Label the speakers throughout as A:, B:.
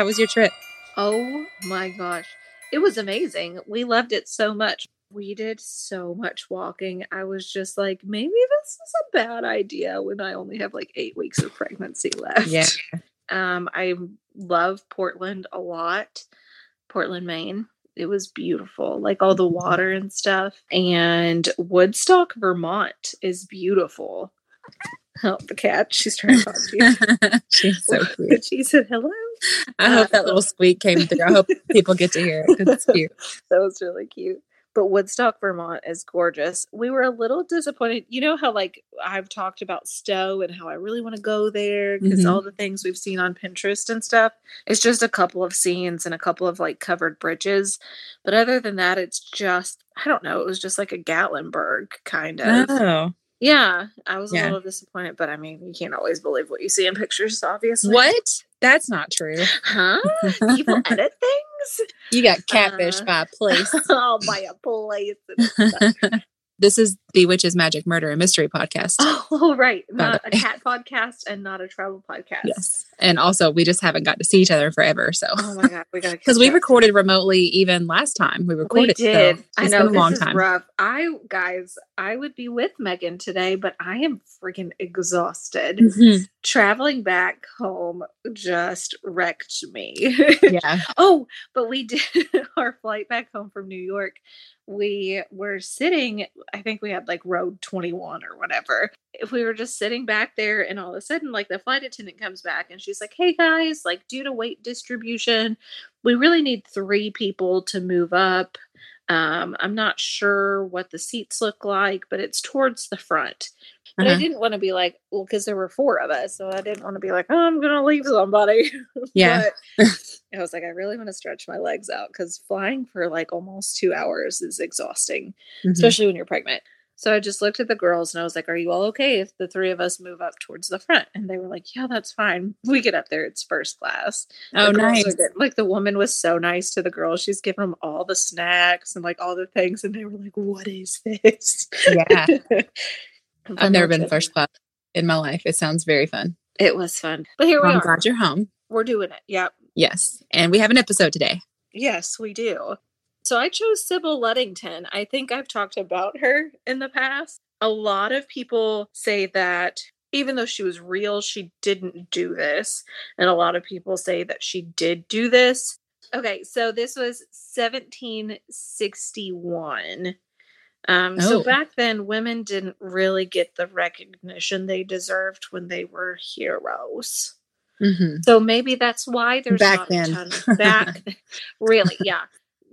A: How was your trip?
B: Oh my gosh. It was amazing. We loved it so much. We did so much walking. I was just like, maybe this is a bad idea when I only have like eight weeks of pregnancy left.
A: Yeah.
B: Um, I love Portland a lot. Portland, Maine. It was beautiful, like all the water and stuff. And Woodstock, Vermont is beautiful. Oh, the cat. She's trying to talk to you.
A: She's so cute.
B: she said hello.
A: I hope that little squeak came through. I hope people get to hear it because it's cute.
B: That was really cute. But Woodstock, Vermont is gorgeous. We were a little disappointed. You know how, like, I've talked about Stowe and how I really want to go there because
A: Mhm.
B: all the things we've seen on Pinterest and stuff. It's just a couple of scenes and a couple of like covered bridges. But other than that, it's just, I don't know, it was just like a Gatlinburg kind of.
A: Oh.
B: Yeah, I was a little disappointed, but I mean, you can't always believe what you see in pictures, obviously.
A: What? That's not true.
B: Huh? People edit things?
A: You got catfished
B: Uh,
A: by a place.
B: oh, by a place.
A: This is the Witches Magic Murder and Mystery podcast.
B: Oh, right. Not a cat podcast and not a travel podcast.
A: Yes. And also, we just haven't got to see each other forever. So,
B: Oh my god, we
A: because we recorded remotely even last time we recorded.
B: We did.
A: So
B: I know
A: been a long time.
B: rough. I guys, I would be with Megan today, but I am freaking exhausted.
A: Mhm.
B: Traveling back home just wrecked me.
A: Yeah.
B: Oh, but we did our flight back home from New York. We were sitting, I think we had like road 21 or whatever. If we were just sitting back there, and all of a sudden, like the flight attendant comes back and she's like, Hey guys, like due to weight distribution, we really need three people to move up. Um, I'm not sure what the seats look like, but it's towards the front. But I
A: Uh-huh.
B: didn't want to be like, well, because there were four of us, so I didn't want to be like, oh, I'm gonna leave somebody.
A: Yeah.
B: but I was like, I really want to stretch my legs out because flying for like almost two hours is exhausting,
A: Mhm.
B: especially when you're pregnant. So I just looked at the girls and I was like, Are you all okay if the three of us move up towards the front? And they were like, Yeah, that's fine. We get up there, it's first class.
A: Oh, nice.
B: good. Like the woman was so nice to the girls. She's giving them all the snacks and like all the things. And they were like, What is this?
A: Yeah. I've never been first class in my life. It sounds very fun.
B: It was fun. But here we
A: I'm
B: are.
A: glad you're home.
B: We're doing it. Yep.
A: Yes. And we have an episode today.
B: Yes, we do. So I chose Sybil Ludington. I think I've talked about her in the past. A lot of people say that even though she was real, she didn't do this. And a lot of people say that she did do this. Okay, so this was 1761. Um, So
A: Oh.
B: back then, women didn't really get the recognition they deserved when they were heroes.
A: hmm
B: So maybe that's why there's
A: Back
B: not
A: then.
B: a ton of back. really, yeah.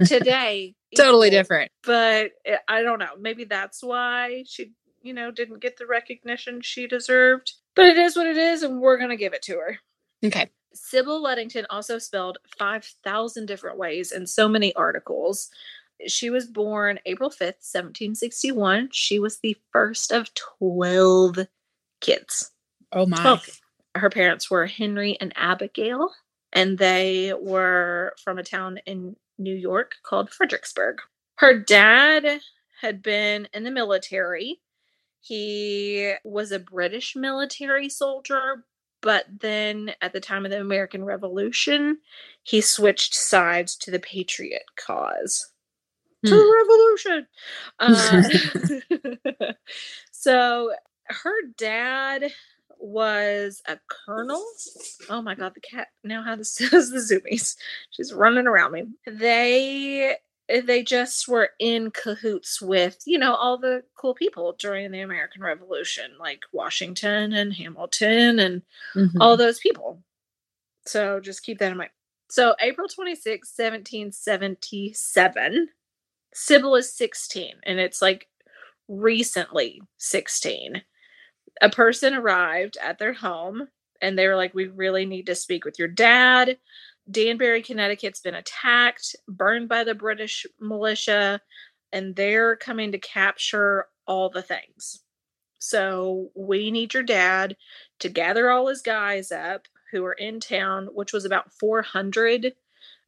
B: Today,
A: Totally
B: equal,
A: different.
B: But eh, I don't know. Maybe that's why she, you know, didn't get the recognition she deserved. But it is what it is, and we're gonna give it to her.
A: Okay.
B: Sybil Ludington also spelled 5,000 different ways in so many articles. She was born April 5th, 1761. She was the first of 12 kids.
A: Oh my.
B: 12. Her parents were Henry and Abigail, and they were from a town in New York called Fredericksburg. Her dad had been in the military. He was a British military soldier, but then at the time of the American Revolution, he switched sides to the Patriot cause. To the revolution! Uh, so her dad was a colonel. Oh my god, the cat now has has the zoomies. She's running around me. They they just were in cahoots with, you know, all the cool people during the American Revolution, like Washington and Hamilton and
A: Mhm.
B: all those people. So just keep that in mind. So April 26, 1777, Sybil is 16, and it's like recently 16. A person arrived at their home and they were like, We really need to speak with your dad. Danbury, Connecticut's been attacked, burned by the British militia, and they're coming to capture all the things. So we need your dad to gather all his guys up who are in town, which was about 400,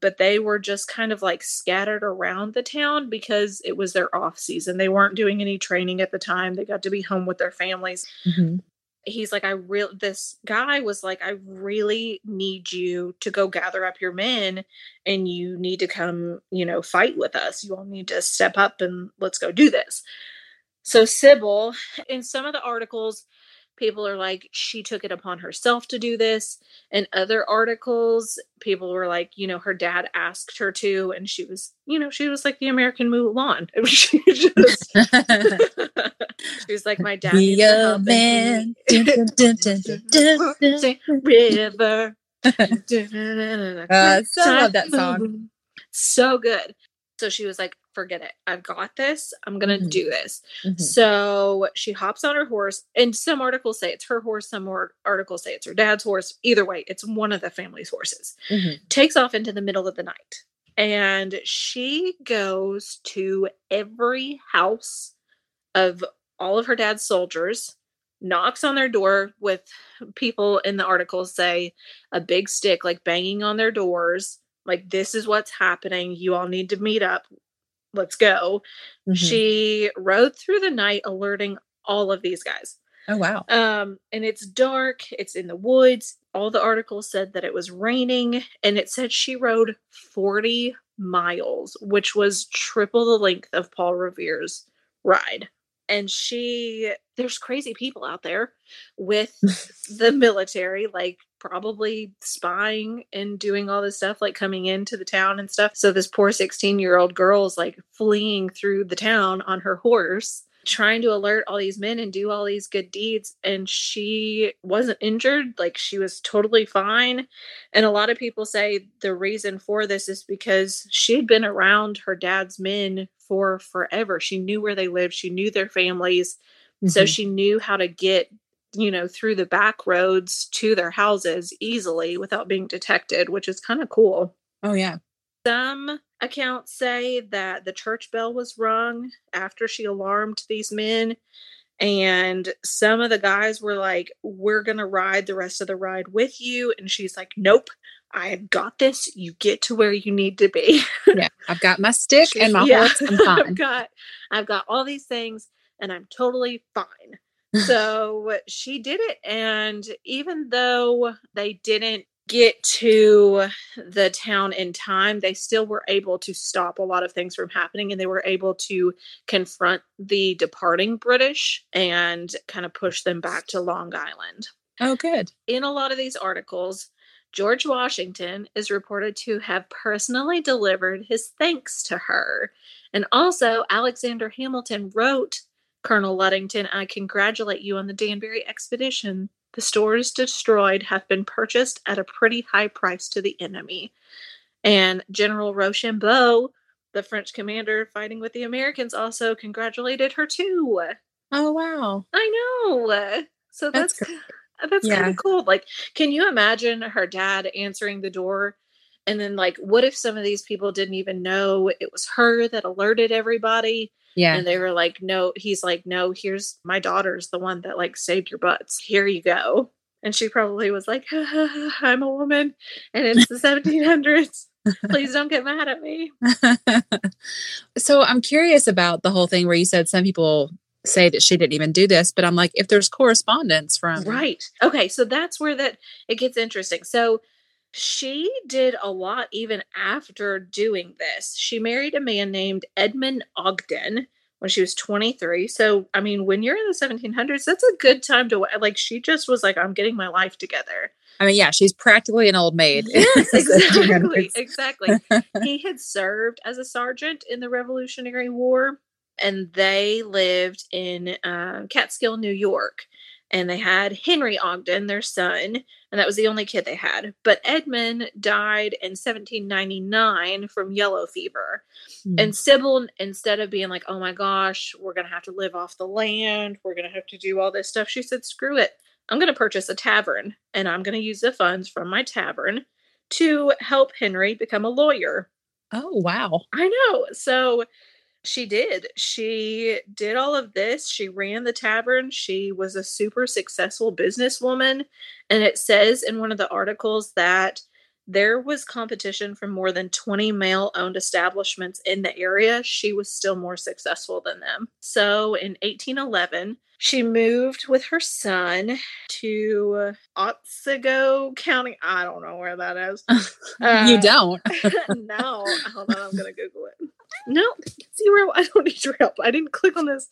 B: but they were just kind of like scattered around the town because it was their off season. They weren't doing any training at the time. They got to be home with their families.
A: Mhm.
B: he's like, I real this guy was like, I really need you to go gather up your men and you need to come, you know, fight with us. You all need to step up and let's go do this. So Sybil, in some of the articles, people are like she took it upon herself to do this and other articles people were like you know her dad asked her to and she was you know she was like the american mulan. She, just, she was like my dad Be a man river. Uh, so love that song. so good so she was like, forget it. I've got this. I'm going to mm-hmm. do this. Mm-hmm. So she hops on her horse. And some articles say it's her horse, some more articles say it's her dad's horse. Either way, it's one of the family's horses. Mm-hmm. Takes off into the middle of the night. And she goes to every house of all of her dad's soldiers knocks on their door with people in the articles say a big stick like banging on their doors like this is what's happening you all need to meet up let's go mm-hmm. she rode through the night alerting all of these guys.
A: Oh wow.
B: Um and it's dark it's in the woods all the articles said that it was raining and it said she rode 40 miles which was triple the length of paul revere's ride. And she there's crazy people out there with the military like probably spying and doing all this stuff like coming into the town and stuff. So this poor 16 year old girl is like fleeing through the town on her horse trying to alert all these men and do all these good deeds. And she wasn't injured. Like she was totally fine. And a lot of people say the reason for this is because she'd been around her dad's men for forever. She knew where they lived. She knew their families. Mm-hmm. so she knew how to get you know through the back roads to their houses easily without being detected which is kind of cool
A: oh yeah
B: some accounts say that the church bell was rung after she alarmed these men. And some of the guys were like, We're going to ride the rest of the ride with you. And she's like, Nope, I have got this. You get to where you need to be.
A: yeah, I've got my stick and my yeah, horse. I'm fine.
B: I've got, I've got all these things and I'm totally fine. so she did it. And even though they didn't get to the town in time, they still were able to stop a lot of things from happening and they were able to confront the departing British and kind of push them back to Long Island.
A: Oh, good.
B: In a lot of these articles, George Washington is reported to have personally delivered his thanks to her. And also, Alexander Hamilton wrote Colonel Ludington, I congratulate you on the Danbury expedition. The stores destroyed have been purchased at a pretty high price to the enemy. And General Rochambeau, the French commander fighting with the Americans, also congratulated her too.
A: Oh wow.
B: I know. So that's that's, that's yeah. kind of cool. Like, can you imagine her dad answering the door and then like what if some of these people didn't even know it was her that alerted everybody
A: yeah.
B: And they were like, no, he's like, no, here's my daughter's the one that like saved your butts. Here you go. And she probably was like, I'm a woman and it's the 1700s. Please don't get mad at me.
A: so I'm curious about the whole thing where you said some people say that she didn't even do this, but I'm like, if there's correspondence from
B: Right. Okay, so that's where that it gets interesting. So she did a lot even after doing this. She married a man named Edmund Ogden when she was 23. So, I mean, when you're in the 1700s, that's a good time to like she just was like I'm getting my life together.
A: I mean, yeah, she's practically an old maid.
B: Yes, exactly. exactly. he had served as a sergeant in the Revolutionary War and they lived in uh, Catskill, New York and they had Henry Ogden, their son, and that was the only kid they had. But Edmund died in 1799 from yellow fever. Mm. And Sybil, instead of being like, oh my gosh, we're going to have to live off the land, we're going to have to do all this stuff, she said, screw it. I'm going to purchase a tavern and I'm going to use the funds from my tavern to help Henry become a lawyer.
A: Oh, wow.
B: I know. So she did. She did all of this. She ran the tavern. She was a super successful businesswoman. And it says in one of the articles that there was competition from more than 20 male owned establishments in the area, she was still more successful than them. So in 1811, she moved with her son to Otsego County. I don't know where that is. Uh,
A: you don't.
B: no. Hold on, I'm going to Google it. No, zero. I don't need your help. I didn't click on this.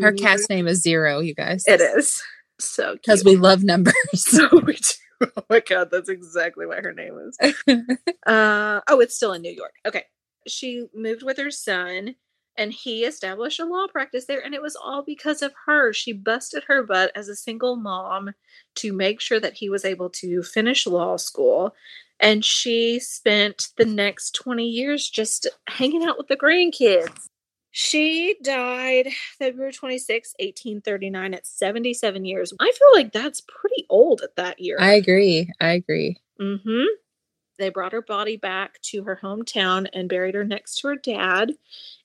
A: Her cat's name is Zero, you guys.
B: It is. So
A: Because we love numbers.
B: So we do. Oh my god, that's exactly what her name is. Uh oh, it's still in New York. Okay. She moved with her son and he established a law practice there and it was all because of her. She busted her butt as a single mom to make sure that he was able to finish law school and she spent the next 20 years just hanging out with the grandkids. She died February 26, 1839 at 77 years. I feel like that's pretty old at that year.
A: I agree. I agree.
B: Mm-hmm. They brought her body back to her hometown and buried her next to her dad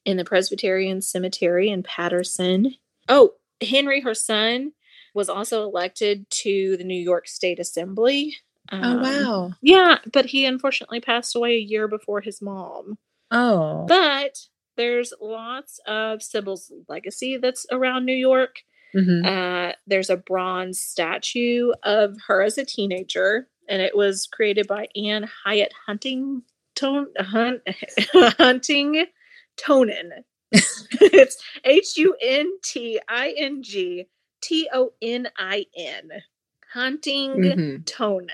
B: in the Presbyterian Cemetery in Patterson. Oh, Henry, her son, was also elected to the New York State Assembly.
A: Oh,
B: Um,
A: wow.
B: Yeah, but he unfortunately passed away a year before his mom.
A: Oh.
B: But there's lots of Sybil's legacy that's around New York.
A: Mhm.
B: Uh, there's a bronze statue of her as a teenager, and it was created by Anne Hyatt Huntington Hunt, Hunting Tonin. it's H U N T I N G T O N I N. Hunting
A: Mhm.
B: Tonin.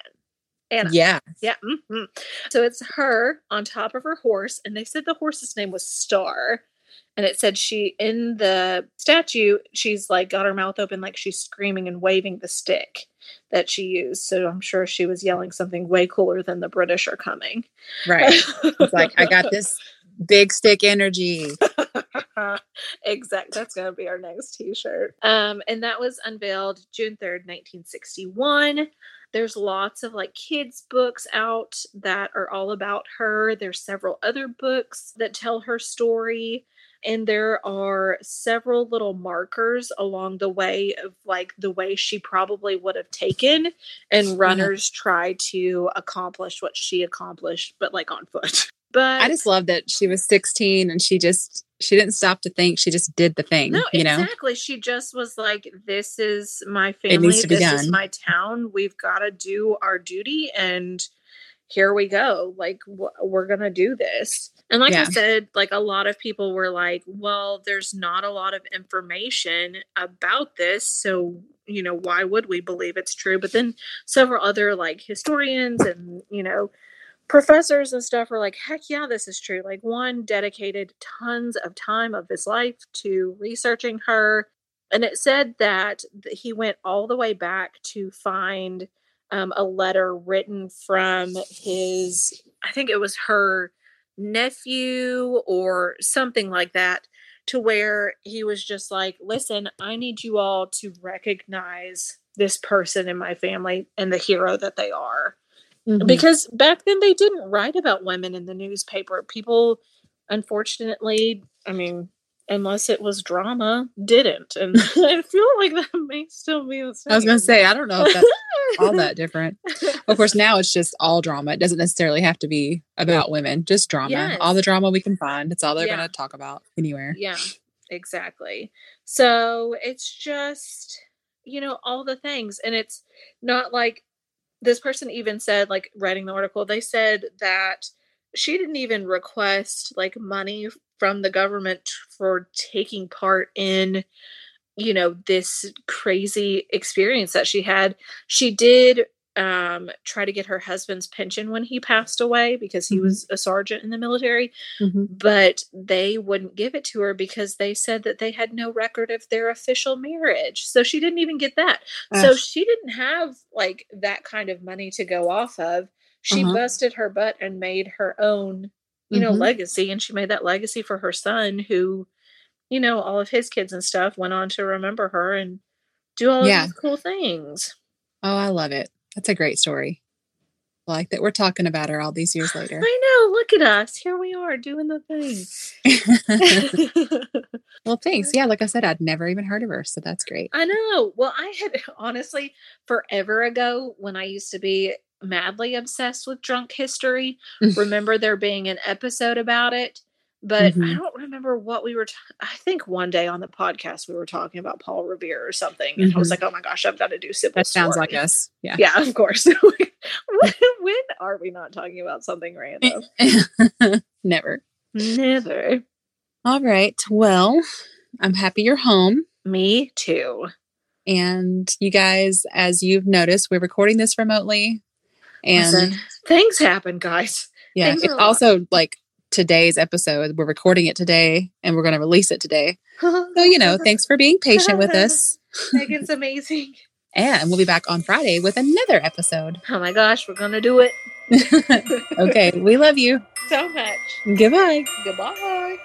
B: Anna.
A: Yeah.
B: Yeah. mhm. So it's her on top of her horse, and they said the horse's name was Star. And it said she, in the statue, she's like got her mouth open, like she's screaming and waving the stick that she used. So I'm sure she was yelling something way cooler than the British are coming.
A: Right. It's like, I got this big stick energy.
B: exact. That's gonna be our next T-shirt. Um, and that was unveiled June third, nineteen sixty-one. There's lots of like kids books out that are all about her. There's several other books that tell her story. And there are several little markers along the way of like the way she probably would have taken, and runners try to accomplish what she accomplished, but like on foot. But
A: I just love that she was 16 and she just she didn't stop to think. She just did the thing.
B: No,
A: you know?
B: exactly. She just was like, "This is my
A: It
B: family.
A: needs to be
B: This is my town. We've got to do our duty, and here we go. Like, w- we're gonna do this." And like I said, like a lot of people were like, "Well, there's not a lot of information about this, so." You know, why would we believe it's true? But then several other like historians and, you know, professors and stuff were like, heck yeah, this is true. Like, one dedicated tons of time of his life to researching her. And it said that he went all the way back to find um, a letter written from his, I think it was her nephew or something like that, to where he was just like, listen, I need you all to recognize this person in my family and the hero that they are
A: Mhm.
B: because back then they didn't write about women in the newspaper. People, unfortunately, I mean, unless it was drama, didn't. And I feel like that may still be the same.
A: I was gonna say, I don't know if that's all that different. Of course, now it's just all drama. It doesn't necessarily have to be about women, just drama. All the drama we can find. It's all they're
B: Yeah.
A: gonna talk about anywhere.
B: yeah, exactly. So it's just, you know, all the things. And it's not like this person even said, like, writing the article, they said that she didn't even request like money from the government for taking part in you know this crazy experience that she had. She did um try to get her husband's pension when he passed away because he
A: Mhm.
B: was a sergeant in the military
A: Mhm.
B: but they wouldn't give it to her because they said that they had no record of their official marriage. So she didn't even get that. So she didn't have like that kind of money to go off of she
A: Uh-huh.
B: busted her butt and made her own you know
A: Mhm.
B: legacy and she made that legacy for her son who you know all of his kids and stuff went on to remember her and do all
A: Yeah.
B: these cool things
A: Oh, I love it. That's a great story. Like that we're talking about her all these years later.
B: i know look at us here we are doing the thing
A: well, thanks. Yeah, like I said, I'd never even heard of her, so that's great.
B: I know. Well, I had honestly forever ago when I used to be madly obsessed with drunk history remember there being an episode about it, but I
A: Mhm.
B: don't remember what we were. T- I think one day on the podcast we were talking about Paul Revere or something, and I was
A: Mhm.
B: like, "Oh my gosh, I've got to do Sybil."
A: That sounds like us. Yeah.
B: Yeah, of course. when are we not talking about something random?
A: Never.
B: Never.
A: All right. Well, I'm happy you're home.
B: Me too.
A: And you guys, as you've noticed, we're recording this remotely. And
B: Listen, things happen, guys.
A: yeah,
B: things
A: it's
B: are lot.
A: also like today's episode. We're recording it today and we're going to release it today. So, you know, thanks for being patient with us.
B: Megan's amazing.
A: And we'll be back on Friday with another episode.
B: Oh my gosh, we're gonna do it
A: okay. We love you.
B: so much.
A: Goodbye.
B: Goodbye.